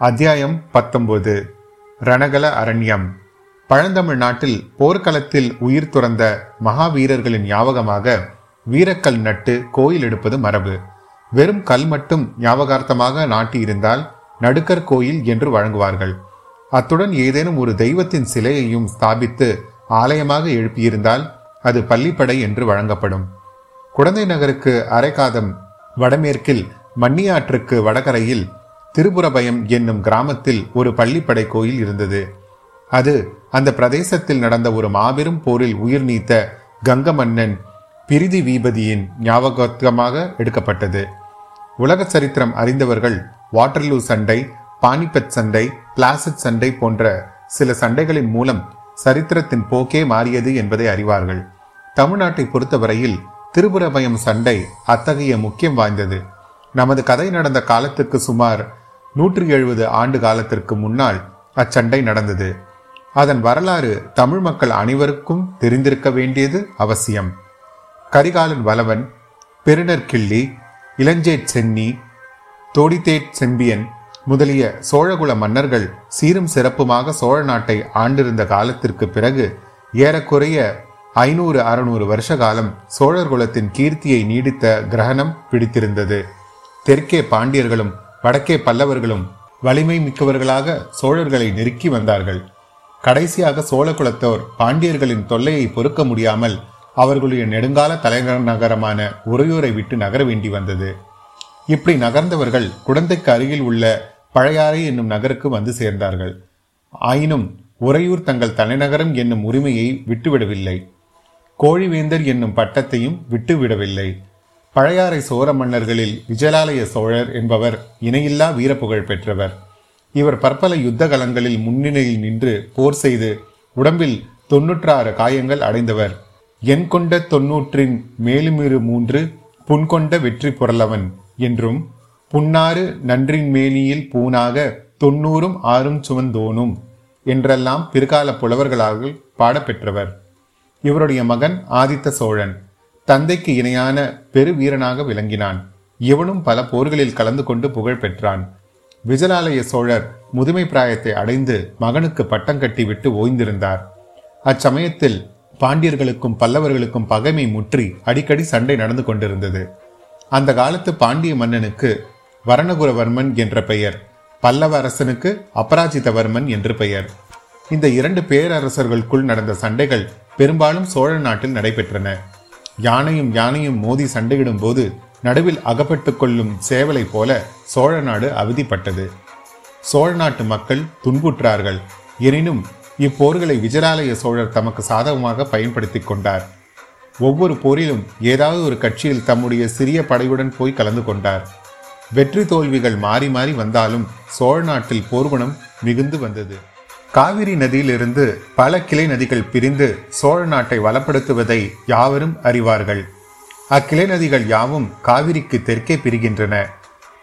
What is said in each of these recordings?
அத்தியாயம் பத்தொன்பது. ரணகல அரண்யம். பழந்தமிழ் நாட்டில் போர்க்களத்தில் உயிர் துறந்த மகாவீரர்களின் ஞாபகமாக வீரக்கல் நட்டு கோயில் எடுப்பது மரபு. வெறும் கல் மட்டும் ஞாபகார்த்தமாக நாட்டியிருந்தால் நடுக்கர் கோயில் என்று வழங்குவார்கள். அத்துடன் ஏதேனும் ஒரு தெய்வத்தின் சிலையையும் ஸ்தாபித்து ஆலயமாக எழுப்பியிருந்தால் அது பள்ளிப்படை என்று வழங்கப்படும். குடந்தை நகருக்கு அரைக்காதம் வடமேற்கில் மன்னியாற்றுக்கு வடகரையில் திருபுரபயம் என்னும் கிராமத்தில் ஒரு பள்ளிப்படை கோயில் இருந்தது. அது அந்த பிரதேசத்தில் நடந்த ஒரு மாபெரும் போரில் உயிர் நீத்த கங்க மன்னன் பிரிதி வீபதியின் ஞாபகமாக எடுக்கப்பட்டது. உலக சரித்திரம் அறிந்தவர்கள் வாட்டர்லூ சண்டை பானிபத் சண்டை பிளாசிட் சண்டை போன்ற சில சண்டைகளின் மூலம் சரித்திரத்தின் போக்கே மாறியது என்பதை அறிவார்கள். தமிழ்நாட்டை பொறுத்தவரையில் திருபுரபயம் சண்டை அத்தகைய முக்கியம் வாய்ந்தது. நமது கதை நடந்த காலத்துக்கு சுமார் நூற்றி எழுபது ஆண்டு காலத்திற்கு முன்னால் அச்சண்டை நடந்தது. அதன் வரலாறு தமிழ் மக்கள் அனைவருக்கும் தெரிந்திருக்க வேண்டியது அவசியம். கரிகாலன் வலவன் பெருநர் கிள்ளி இளஞ்சேட் சென்னி தோடித்தேட் செம்பியன் முதலிய சோழகுல மன்னர்கள் சீரும் சிறப்புமாக சோழ நாட்டை ஆண்டிருந்த காலத்திற்கு பிறகு ஏறக்குறைய ஐநூறு அறுநூறு வருஷ காலம் சோழர் குலத்தின் கீர்த்தியை நீடித்த கிரகணம் பிடித்திருந்தது. தெற்கே பாண்டியர்களும் வடக்கே பல்லவர்களும் வலிமை மிக்கவர்களாக சோழர்களை நெருக்கி வந்தார்கள். கடைசியாக சோழ குலத்தோர் பாண்டியர்களின் தொல்லையை பொறுக்க முடியாமல் அவர்களுடைய நெடுங்கால தலைநகர் நகரமான உறையூரை விட்டு நகர வேண்டி வந்தது. இப்படி நகர்ந்தவர்கள் குடந்தைக்கு அருகில் உள்ள பழையாறை என்னும் நகருக்கு வந்து சேர்ந்தார்கள். ஆயினும் உறையூர் தங்கள் தலைநகரம் என்னும் உரிமையை விட்டுவிடவில்லை. கோழிவேந்தர் என்னும் பட்டத்தையும் விட்டுவிடவில்லை. பழையாறை சோர மன்னர்களில் விஜயாலய சோழர் என்பவர் இணையில்லா வீரப்புகழ் பெற்றவர். இவர் பற்பல யுத்த கலங்களில் முன்னிலையில் நின்று போர் செய்து உடம்பில் தொன்னூற்றாறு காயங்கள் அடைந்தவர். என் கொண்ட தொன்னூற்றின் மேலுமிரு மூன்று புன்கொண்ட வெற்றி புரளவன் என்றும் புன்னாறு நன்றின் மேனியில் பூனாக தொன்னூறும் ஆறும் சுமந்தோனும் என்றெல்லாம் பிற்கால புலவர்களால் பாடப்பெற்றவர். இவருடைய மகன் ஆதித்த சோழன். தந்தைக்கு இணையான பெரு வீரனாக விளங்கினான். இவனும் பல போர்களில் கலந்து கொண்டு புகழ் பெற்றான். விஜலாலய சோழர் முதுமை பிராயத்தை அடைந்து மகனுக்கு பட்டம் கட்டி விட்டு ஓய்ந்திருந்தார். அச்சமயத்தில் பாண்டியர்களுக்கும் பல்லவர்களுக்கும் பகைமை முற்றி அடிக்கடி சண்டை நடந்து கொண்டிருந்தது. அந்த காலத்து பாண்டிய மன்னனுக்கு வரணகுரவர்மன் என்ற பெயர் பல்லவ அரசனுக்கு அபராஜிதவர்மன் என்று பெயர். இந்த இரண்டு பேரரசர்களுக்குள் நடந்த சண்டைகள் பெரும்பாலும் சோழ நாட்டில் நடைபெற்றன. யானையும் யானையும் மோதி சண்டையிடும் போது நடுவில் அகப்பட்டு கொள்ளும் சேவலை போல சோழ நாடு அவதிப்பட்டது. சோழ நாட்டு மக்கள் துன்புற்றார்கள். எனினும் இப்போர்களை விஜயாலய சோழர் தமக்கு சாதகமாக பயன்படுத்தி கொண்டார். ஒவ்வொரு போரிலும் ஏதாவது ஒரு கட்சியில் தம்முடைய சிறிய படையுடன் போய் கலந்து கொண்டார். வெற்றி தோல்விகள் மாறி மாறி வந்தாலும் சோழ நாட்டில் போர்குணம் மிகுந்து வந்தது. காவிரி நதியிலிருந்து பல கிளை நதிகள் பிரிந்து சோழ நாட்டை வளப்படுத்துவதை யாவரும் அறிவார்கள். அக்கிளை நதிகள் யாவும் காவிரிக்கு தெற்கே பிரிகின்றன.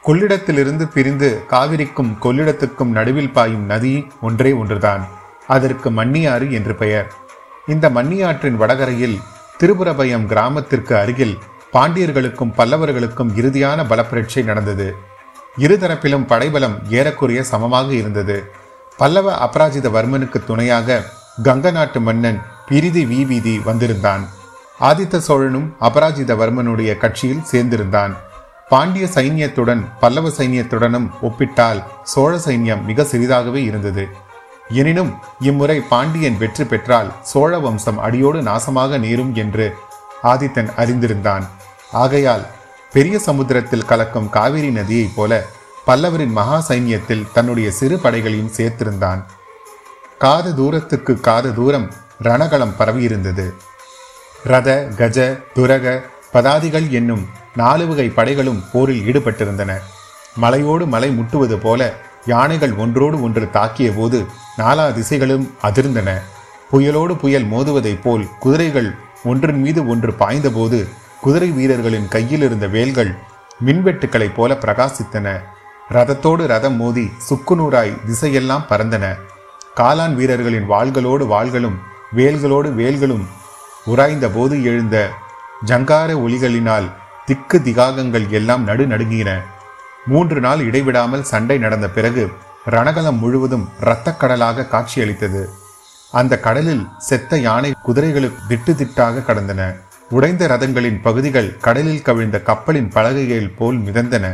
கொள்ளிடத்திலிருந்து பிரிந்து காவிரிக்கும் கொள்ளிடத்துக்கும் நடுவில் பாயும் நதி ஒன்றே ஒன்றுதான். அதற்கு மன்னியாறு என்று பெயர். இந்த மன்னியாற்றின் வடகரையில் திருபுரபயம் கிராமத்திற்கு அருகில் பாண்டியர்களுக்கும் பல்லவர்களுக்கும் இறுதியான பலப்புரட்சி நடந்தது. இருதரப்பிலும் படைபலம் ஏறக்குறைய சமமாக இருந்தது. பல்லவ அபராஜிதவர்மனுக்கு துணையாக கங்க நாட்டு மன்னன் பிரிதி வீவீதி வந்திருந்தான். ஆதித்த சோழனும் அபராஜித வர்மனுடைய கட்சியில் சேர்ந்திருந்தான். பாண்டிய சைன்யத்துடன் பல்லவ சைன்யத்துடனும் ஒப்பிட்டால் சோழ சைன்யம் மிக சிறிதாகவே இருந்தது. எனினும் இம்முறை பாண்டியன் வெற்றி பெற்றால் சோழ வம்சம் அடியோடு நாசமாக நேரும் என்று ஆதித்தன் அறிந்திருந்தான். ஆகையால் பெரிய சமுத்திரத்தில் கலக்கும் காவிரி நதியைப் போல பல்லவரின் மகா சைன்யத்தில் தன்னுடைய சிறு படைகளையும் சேர்த்திருந்தான். காத தூரத்துக்கு காத தூரம் ரணகளம் பரவியிருந்தது. ரத கஜ துரக பதாதிகள் என்னும் நாலு வகை படைகளும் போரில் ஈடுபட்டிருந்தன. மலையோடு மலை முட்டுவது போல யானைகள் ஒன்றோடு ஒன்று தாக்கிய போது நாலா திசைகளும் அதிர்ந்தன. புயலோடு புயல் மோதுவதைப் போல் குதிரைகள் ஒன்றின் மீது ஒன்று பாய்ந்தபோது குதிரை வீரர்களின் கையில் இருந்த வேல்கள் மின்வெட்டுக்களைப் போல பிரகாசித்தன. ரதத்தோடு ரதம் மோதி சுக்குநூறாய் திசையெல்லாம் பறந்தன. காலான் வீரர்களின் வாள்களோடு வாள்களும் வேல்களோடு வேல்களும் உராய்ந்த போது எழுந்த ஜங்கார ஒலிகளினால் திக்கு திகாகங்கள் எல்லாம் நடு நடுங்கின. மூன்று நாள் இடைவிடாமல் சண்டை நடந்த பிறகு ரணகலம் முழுவதும் இரத்தக்கடலாக காட்சியளித்தது. அந்த கடலில் செத்த யானை குதிரைகளுக்கு திட்டு திட்டாக கடந்தன. உடைந்த ரதங்களின் பகுதிகள் கடலில் கவிழ்ந்த கப்பலின் பலகைகள் போல் மிதந்தன.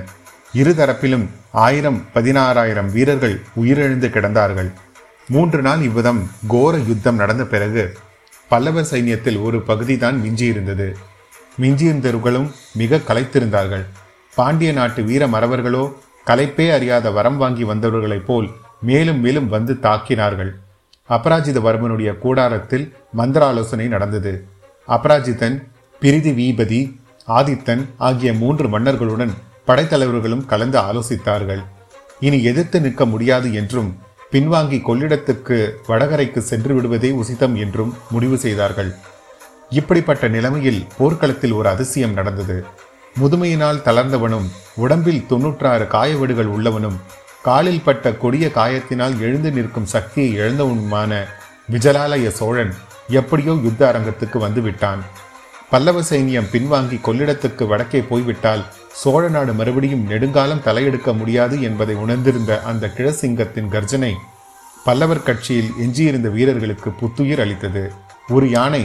இருதரப்பிலும் ஆயிரம் பதினாறாயிரம் வீரர்கள் உயிரிழந்து கிடந்தார்கள். மூன்று நாள் இவ்விதம் கோர யுத்தம் நடந்த பிறகு பல்லவர் சைன்யத்தில் ஒரு பகுதிதான் மிஞ்சியிருந்தது. மிஞ்சியிருந்தவர்களும் மிக கலைத்திருந்தார்கள் பாண்டிய நாட்டு வீர மறவர்களோ கலைப்பே அறியாத வரம் வாங்கி வந்தவர்களைப் போல் மேலும் மேலும் வந்து தாக்கினார்கள். அபராஜித வர்மனுடைய கூடாரத்தில் மந்திராலோசனை நடந்தது. அபராஜிதன் பிரிதி வீபதி ஆதித்தன் ஆகிய மூன்று மன்னர்களுடன் படைத்தலைவர்களும் கலந்து ஆலோசித்தார்கள். இனி எதிர்த்து நிற்க முடியாது என்றும் பின்வாங்கி கொள்ளிடத்துக்கு வடகரைக்கு சென்று விடுவதே உசிதம் என்றும் முடிவு செய்தார்கள். இப்படிப்பட்ட நிலைமையில் போர்க்களத்தில் ஒரு அதிசயம் நடந்தது. முதுமையினால் தளர்ந்தவனும் உடம்பில் தொன்னூற்றாறு காயவடுகள் உள்ளவனும் காலில் பட்ட கொடிய காயத்தினால் எழுந்து நிற்கும் சக்தியை இழந்தவனுமான விஜலாலய சோழன் எப்படியோ யுத்த அரங்கத்துக்கு வந்து விட்டான் பல்லவ சைனியம் பின்வாங்கி கொள்ளிடத்துக்கு வடக்கே போய்விட்டால் சோழ நாடு மறுபடியும் நெடுங்காலம் தலையெடுக்க முடியாது என்பதை உணர்ந்திருந்த அந்த கிழசிங்கத்தின் கர்ஜனை பல்லவர் கட்சியில் எஞ்சியிருந்த வீரர்களுக்கு புத்துயிர் அளித்தது. ஒரு யானை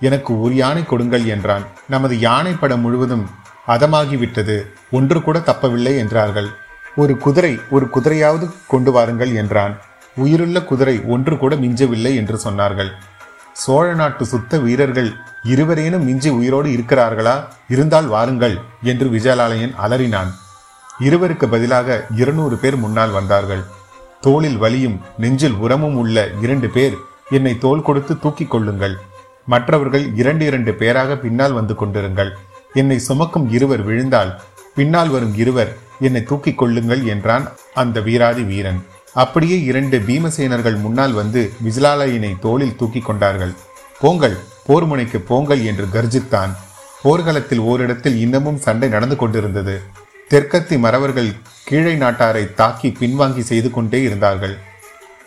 எனக்கு ஒரு யானை கொடுங்கள் என்றான். நமது யானை படம் முழுவதும் அதமாகிவிட்டது. ஒன்று கூட தப்பவில்லை என்றார்கள். ஒரு குதிரை ஒரு குதிரையாவது கொண்டு வாருங்கள் என்றான். உயிருள்ள குதிரை ஒன்று கூட மிஞ்சவில்லை என்று சொன்னார்கள். சோழ நாட்டு சுத்த வீரர்கள் இருவரேனும் மிஞ்சி உயிரோடு இருக்கிறார்களா? இருந்தால் வாருங்கள் என்று விஜயாலயன் அலறினான். இருவருக்கு பதிலாக இருநூறு பேர் முன்னால் வந்தார்கள். தோளில் வலியும் நெஞ்சில் உரமும் உள்ள இரண்டு பேர் என்னை தோல் கொடுத்து தூக்கிக் கொள்ளுங்கள். மற்றவர்கள் இரண்டு இரண்டு பேராக பின்னால் வந்து கொண்டிருங்கள். என்னை சுமக்கும் இருவர் விழுந்தால் பின்னால் வரும் இருவர் என்னை தூக்கிக் கொள்ளுங்கள் என்றான் அந்த வீராதி வீரன். அப்படியே இரண்டு பீமசேனர்கள் முன்னால் வந்து விஜலாலயனை தோளில் தூக்கி கொண்டார்கள். போங்கள் போர் முனைக்கு போங்கள் என்று கர்ஜித்தான். போர்க்களத்தில் ஓரிடத்தில் இன்னமும் சண்டை நடந்து கொண்டிருந்தது. தெற்கத்தி மறவர்கள் கீழை நாட்டாரை தாக்கி பின்வாங்கி செய்து கொண்டே இருந்தார்கள்.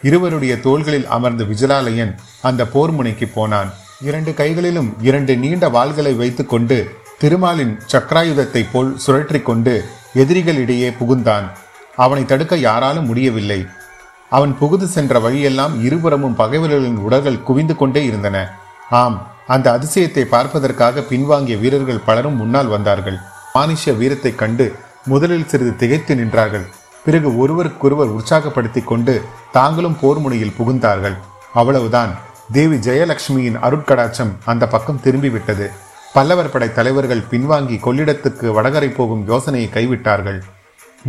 இருவருடைய தோள்களில் அமர்ந்த விஜலாலயன் அந்த போர் முனைக்கு போனான். இரண்டு கைகளிலும் இரண்டு நீண்ட வாள்களை வைத்துக்கொண்டு திருமாலின் சக்கராயுதத்தை போல் சுழற்றி கொண்டு எதிரிகளிடையே புகுந்தான். அவனை தடுக்க யாராலும் முடியவில்லை. அவன் புகுது சென்ற வழியெல்லாம் இருபுறமும் பகைவர்களின் உடல்கள் குவிந்து கொண்டே இருந்தன. ஆம் அந்த அதிசயத்தை பார்ப்பதற்காக பின்வாங்கிய வீரர்கள் பலரும் முன்னால் வந்தார்கள். மானிஷ வீரத்தை கண்டு முதலில் சிறிது திகைத்து நின்றார்கள். பிறகு ஒருவருக்கொருவர் உற்சாகப்படுத்தி கொண்டு தாங்களும் போர் முனையில் புகுந்தார்கள். அவ்வளவுதான். தேவி ஜெயலட்சுமியின் அருட்கடாச்சம் அந்த பக்கம் திரும்பிவிட்டது. பல்லவர் படை தலைவர்கள் பின்வாங்கி கொள்ளிடத்துக்கு வடகரை போகும் யோசனையை கைவிட்டார்கள்.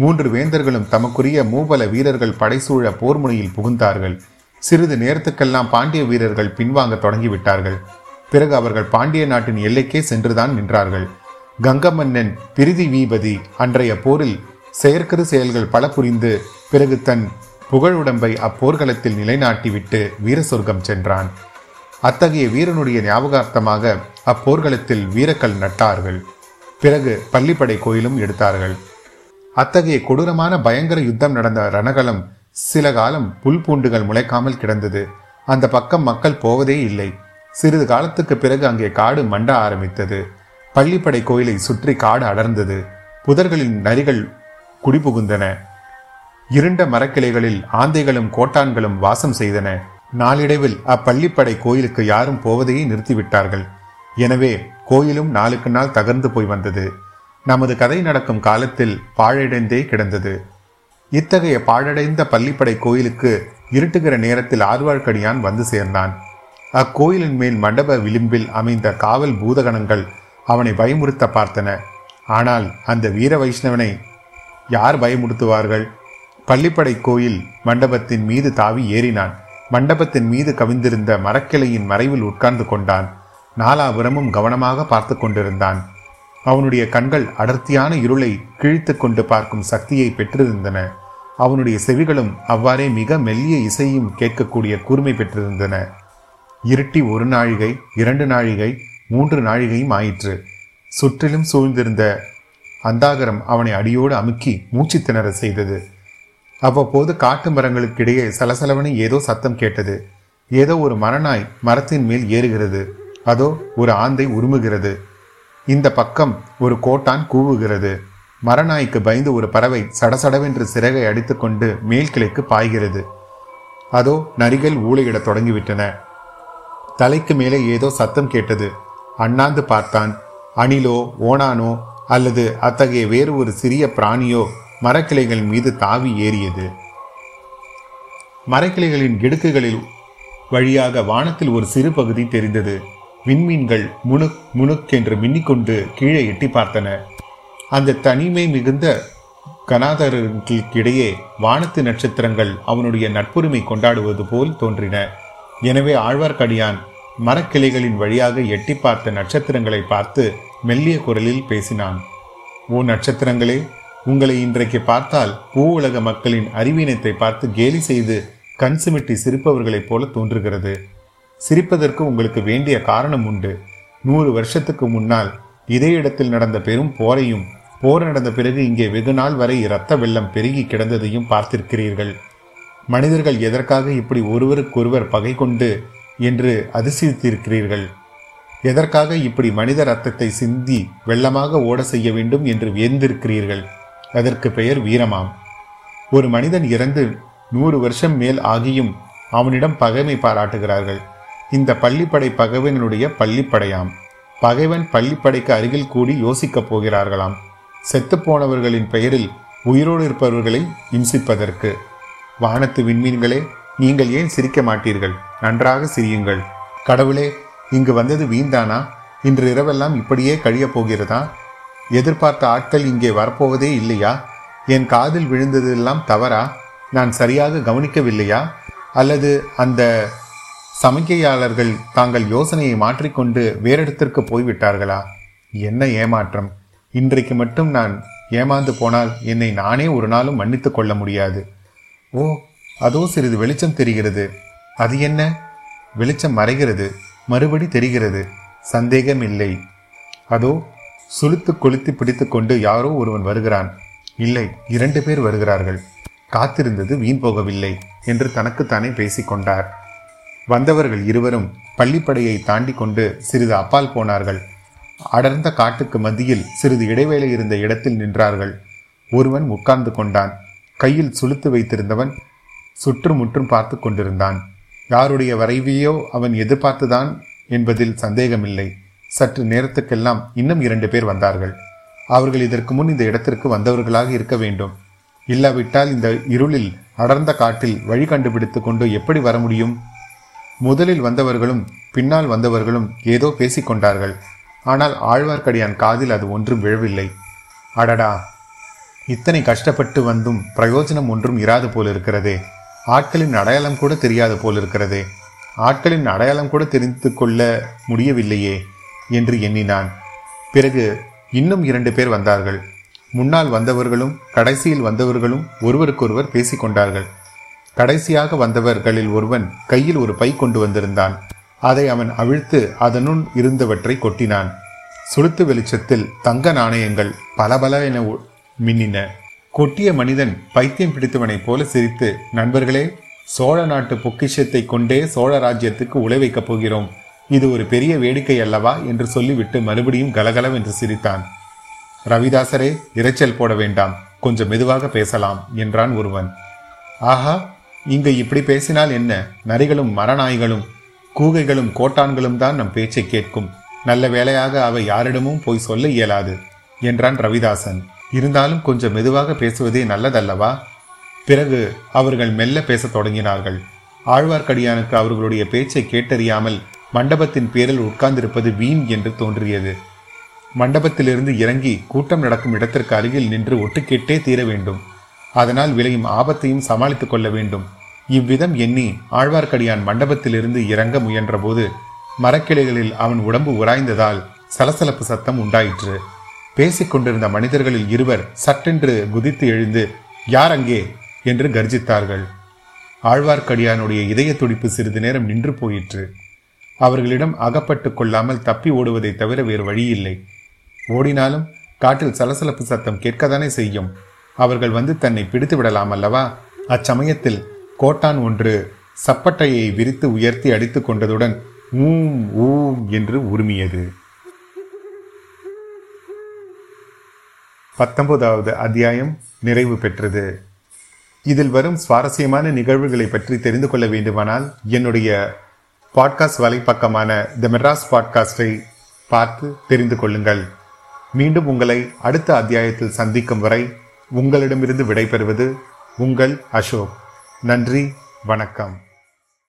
மூன்று வேந்தர்களும் தமக்குரிய மூவல வீரர்கள் படைசூழ போர்முனையில் புகுந்தார்கள். சிறிது நேரத்துக்கெல்லாம் பாண்டிய வீரர்கள் பின்வாங்க தொடங்கிவிட்டார்கள். பிறகு அவர்கள் பாண்டிய நாட்டின் எல்லைக்கே சென்றுதான் நின்றார்கள். கங்கமன்னன் பிரிதி வீபதி அன்றைய போரில் செயற்கரு செயல்கள் பல புரிந்து பிறகு தன் புகழுடம்பை அப்போர்க்களத்தில் நிலைநாட்டிவிட்டு வீர சொர்க்கம் சென்றான். அத்தகைய வீரனுடைய ஞாபகார்த்தமாக அப்போர்க்களத்தில் வீரக்கல் நட்டார்கள். பிறகு பள்ளிப்படை கோயிலும் எடுத்தார்கள். அத்தகைய கொடூரமான பயங்கர யுத்தம் நடந்த ரணகலம் சில காலம் புல் பூண்டுகள் முளைக்காமல் கிடந்தது. அந்த பக்கம் மக்கள் போவதே இல்லை. சிறிது காலத்துக்கு பிறகு அங்கே காடு மண்ட ஆரம்பித்தது. பள்ளிப்படை கோயிலை சுற்றி காடு அடர்ந்தது. புதர்களின் நரிகள் குடிபுகுந்தன. இருண்ட மரக்கிளைகளில் ஆந்தைகளும் கோட்டான்களும் வாசம் செய்தன. நாளடைவில் அப்பள்ளிப்படை கோயிலுக்கு யாரும் போவதையே நிறுத்திவிட்டார்கள். எனவே கோயிலும் நாளுக்கு நாள் தகர்ந்து போய் வந்தது. நமது கதை நடக்கும் காலத்தில் பாழடைந்தே கிடந்தது. இத்தகைய பாழடைந்த பள்ளிப்படை கோயிலுக்கு இருட்டுகிற நேரத்தில் ஆழ்வார்க்கடியான் வந்து சேர்ந்தான். அக்கோயிலின் மேல் மண்டப விளிம்பில் அமைந்த காவல் பூதகணங்கள் அவனை பயமுறுத்த பார்த்தன. ஆனால் அந்த வீர வைஷ்ணவனை யார் பயமுறுத்துவார்கள்? பள்ளிப்படை கோயில் மண்டபத்தின் மீது தாவி ஏறினான். மண்டபத்தின் மீது கவிந்திருந்த மரக்கிளையின் மறைவில் உட்கார்ந்து கொண்டான். நாலாபுரமும் கவனமாக பார்த்து கொண்டிருந்தான். அவனுடைய கண்கள் அடர்த்தியான இருளை கிழித்து கொண்டு பார்க்கும் சக்தியை பெற்றிருந்தன. அவனுடைய செவிகளும் அவ்வாறே மிக மெல்லிய இசையும் கேட்கக்கூடிய கூர்மை பெற்றிருந்தன. இருட்டி ஒரு நாழிகை இரண்டு நாழிகை மூன்று நாழிகையும் ஆயிற்று. சுற்றிலும் சூழ்ந்திருந்த அந்தாகரம் அவனை அடியோடு அமுக்கி மூச்சு திணற செய்தது. அவ்வப்போது காட்டு மரங்களுக்கிடையே சலசலவனை ஏதோ சத்தம் கேட்டது. ஏதோ ஒரு மரநாய் மரத்தின் மேல் ஏறுகிறது. அதோ ஒரு ஆந்தை உருமுகிறது. இந்த பக்கம் ஒரு கோட்டான் கூவுகிறது. மரநாய்க்கு பயந்து ஒரு பறவை சடசடவென்று சிறகை அடித்துக்கொண்டு மேல் கிளைக்கு பாய்கிறது. அதோ நரிகள் ஊழையிடத் தொடங்கிவிட்டன. தலைக்கு மேலே ஏதோ சத்தம் கேட்டது. அண்ணாந்து பார்த்தான். அணிலோ ஓனானோ அல்லது அத்தகைய வேறு ஒரு சிறிய பிராணியோ மரக்கிளைகள் மீது தாவி ஏறியது. மரக்கிளைகளின் இடுக்குகளில் வழியாக வானத்தில் ஒரு சிறு பகுதி தெரிந்தது. விண்மீன்கள் முணுக் முணுக் என்று மின்னிக்கொண்டு கீழே எட்டி பார்த்தன. அந்த தனிமை மிகுந்த கனாதரர்களுக்கிடையே வானத்து நட்சத்திரங்கள் அவனுடைய நட்புரிமை கொண்டாடுவது போல் தோன்றின. எனவே ஆழ்வார்க்கடியான் மரக்கிளைகளின் வழியாக எட்டி பார்த்த நட்சத்திரங்களை பார்த்து மெல்லிய குரலில் பேசினான். ஓ நட்சத்திரங்களே உங்களை இன்றைக்கு பார்த்தால் பூ உலக மக்களின் அறிவீனத்தை பார்த்து கேலி செய்து கண் சிமிட்டி சிரிப்பவர்களைப் போல தோன்றுகிறது. சிரிப்பதற்கு உங்களுக்கு வேண்டிய காரணம் உண்டு. நூறு வருஷத்துக்கு முன்னால் இதே இடத்தில் நடந்த பெரும் போரையும் போர் நடந்த பிறகு இங்கே வெகு நாள் வரை இரத்த வெள்ளம் பெருகி கிடந்ததையும் பார்த்திருக்கிறீர்கள். மனிதர்கள் எதற்காக இப்படி ஒருவருக்கொருவர் பகை கொண்டு என்று அதிசயித்திருக்கிறீர்கள்? எதற்காக இப்படி மனித ரத்தத்தை சிந்தி வெள்ளமாக ஓட செய்ய வேண்டும் என்று வியந்திருக்கிறீர்கள்? அதற்கு பெயர் வீரமாம். ஒரு மனிதன் இறந்து நூறு வருஷம் மேல் ஆகியும் அவனிடம் பகைமை பாராட்டுகிறார்கள். இந்த பள்ளிப்படை பகைவனுடைய பள்ளிப்படையாம். பகைவன் பள்ளிப்படைக்கு அருகில் கூடி யோசிக்கப் போகிறார்களாம். செத்துப்போனவர்களின் பெயரில் உயிரோடு இருப்பவர்களை இம்சிப்பதற்கு. வானத்து விண்மீன்களே நீங்கள் ஏன் சிரிக்க மாட்டீர்கள்? நன்றாக சிரியுங்கள். கடவுளே இங்கு வந்தது வீண்தானா? இன்று இரவெல்லாம் இப்படியே கழியப் போகிறதா? எதிர்பார்த்த ஆட்கள் இங்கே வரப்போவதே இல்லையா? என் காதில் விழுந்ததெல்லாம் தவறா? நான் சரியாக கவனிக்கவில்லையா? அல்லது அந்த சமிக்கையாளர்கள் தாங்கள் யோசனையை மாற்றிக்கொண்டு வேறிடத்திற்கு போய்விட்டார்களா? என்ன ஏமாற்றம்? இன்றைக்கு மட்டும் நான் ஏமாந்து போனால் என்னை நானே ஒரு நாளும் மன்னித்து கொள்ள முடியாது. ஓ அதோ சிறிது வெளிச்சம் தெரிகிறது. அது என்ன? வெளிச்சம் மறைகிறது. மறுபடி தெரிகிறது. சந்தேகம் இல்லை. அதோ சுளுத்து கொளுத்தி பிடித்துக்கொண்டு யாரோ ஒருவன் வருகிறான். இல்லை இரண்டு பேர் வருகிறார்கள். காத்திருந்தது வீண் போகவில்லை என்று தனக்குத்தானே பேசிக்கொண்டார் வந்தவர்கள் இருவரும் பள்ளிப்படையை தாண்டி கொண்டு சிறிது அப்பால் போனார்கள். அடர்ந்த காட்டுக்கு மத்தியில் சிறிது இடைவேளை இருந்த இடத்தில் நின்றார்கள். ஒருவன் உட்கார்ந்து கொண்டான். கையில் சுளுத்து வைத்திருந்தவன் சுற்றுமுற்றும் பார்த்து கொண்டிருந்தான். யாருடைய வரைவியோ அவன் எதிர்பார்த்துதான் என்பதில் சந்தேகமில்லை. சற்று நேரத்துக்கெல்லாம் இன்னும் இரண்டு பேர் வந்தார்கள். அவர்கள் இதற்கு முன் இந்த இடத்திற்கு வந்தவர்களாக இருக்க வேண்டும். இல்லாவிட்டால் இந்த இருளில் அடர்ந்த காட்டில் வழி கண்டுபிடித்து கொண்டு எப்படி வர முடியும்? முதலில் வந்தவர்களும் பின்னால் வந்தவர்களும் ஏதோ பேசிக்கொண்டார்கள். ஆனால் ஆழ்வார்க்கடியான் காதில் அது ஒன்றும் விழவில்லை. அடடா! இத்தனை கஷ்டப்பட்டு வந்தும் பிரயோஜனம் ஒன்றும் இராது போல் இருக்கிறதே ஆட்களின் அடையாளம் கூட தெரியாது போல் இருக்கிறதே ஆட்களின் அடையாளம் கூட தெரிந்து கொள்ள முடியவில்லையே என்று எண்ணினான். பிறகு இன்னும் இரண்டு பேர் வந்தார்கள். முன்னால் வந்தவர்களும் கடைசியில் வந்தவர்களும் ஒருவருக்கொருவர் பேசிக்கொண்டார்கள். கடைசியாக வந்தவர்களில் ஒருவன் கையில் ஒரு பை கொண்டு வந்திருந்தான். அதை அவன் அவிழ்த்து அதனுள் இருந்தவற்றை கொட்டினான். சுளுத்து வெளிச்சத்தில் தங்க நாணயங்கள் பலபல என மின்னின. கொட்டிய மனிதன் பைத்தியம் பிடித்தவனைப் போல சிரித்து நண்பர்களே சோழ நாட்டு பொக்கிஷத்தை கொண்டே சோழ ராஜ்யத்துக்கு உழை வைக்கப் போகிறோம். இது ஒரு பெரிய வேடிக்கை அல்லவா? என்று சொல்லிவிட்டு மறுபடியும் கலகலவென்று சிரித்தான். ரவிதாசரே இரைச்சல் போட வேண்டாம். கொஞ்சம் மெதுவாக பேசலாம் என்றான் ஒருவன். ஆஹா இங்கு இப்படி பேசினால் என்ன? நரிகளும் மரநாய்களும் கூகைகளும் கோட்டான்களும் தான் நம் பேச்சை கேட்கும். நல்ல வேலையாக அவை யாரிடமும் போய் சொல்ல இயலாது என்றான் ரவிதாசன். இருந்தாலும் கொஞ்சம் மெதுவாக பேசுவதே நல்லதல்லவா? பிறகு அவர்கள் மெல்ல பேசத் தொடங்கினார்கள். ஆழ்வார்க்கடியானுக்கு அவர்களுடைய பேச்சை கேட்டறியாமல் மண்டபத்தின் பேரில் உட்கார்ந்திருப்பது வீண் என்று தோன்றியது. மண்டபத்திலிருந்து இறங்கி கூட்டம் நடக்கும் இடத்திற்கு அருகில் நின்று ஒட்டுக்கேட்டே தீர வேண்டும். அதனால் விளையும் ஆபத்தையும் சமாளித்துக் கொள்ள வேண்டும். இவ்விதம் எண்ணி ஆழ்வார்க்கடியான் மண்டபத்திலிருந்து இறங்க முயன்றபோது மரக்கிளைகளில் அவன் உடம்பு உராய்ந்ததால் சலசலப்பு சத்தம் உண்டாயிற்று. பேசிக்கொண்டிருந்த மனிதர்களில் இருவர் சட்டென்று குதித்து எழுந்து யார் அங்கே? என்று கர்ஜித்தார்கள். ஆழ்வார்க்கடியானுடைய இதய துடிப்பு சிறிது நேரம் நின்று போயிற்று. அவர்களிடம் அகப்பட்டு கொள்ளாமல் தப்பி ஓடுவதை தவிர வேறு வழியில்லை. ஓடினாலும் காட்டில் சலசலப்பு சத்தம் கேட்கத்தானே செய்யும். அவர்கள் வந்து தன்னை பிடித்து விடலாம் அல்லவா? அச்சமயத்தில் கோட்டான் ஒன்று சப்பட்டையை விரித்து உயர்த்தி அடித்துக் கொண்டதுடன் ஊம் ஊம் என்று உருமியது. பத்தொன்பதாவது அத்தியாயம் நிறைவு பெற்றது. இதில் வரும் சுவாரஸ்யமான நிகழ்வுகளை பற்றி தெரிந்து கொள்ள வேண்டுமானால் என்னுடைய பாட்காஸ்ட் வலைப்பக்கமான த மெட்ராஸ் பாட்காஸ்டை பார்த்து தெரிந்து கொள்ளுங்கள். மீண்டும் உங்களை அடுத்த அத்தியாயத்தில் சந்திக்கும் வரை உங்களிடமிருந்து விடைபெறுவது உங்கள் அசோக். நன்றி வணக்கம்.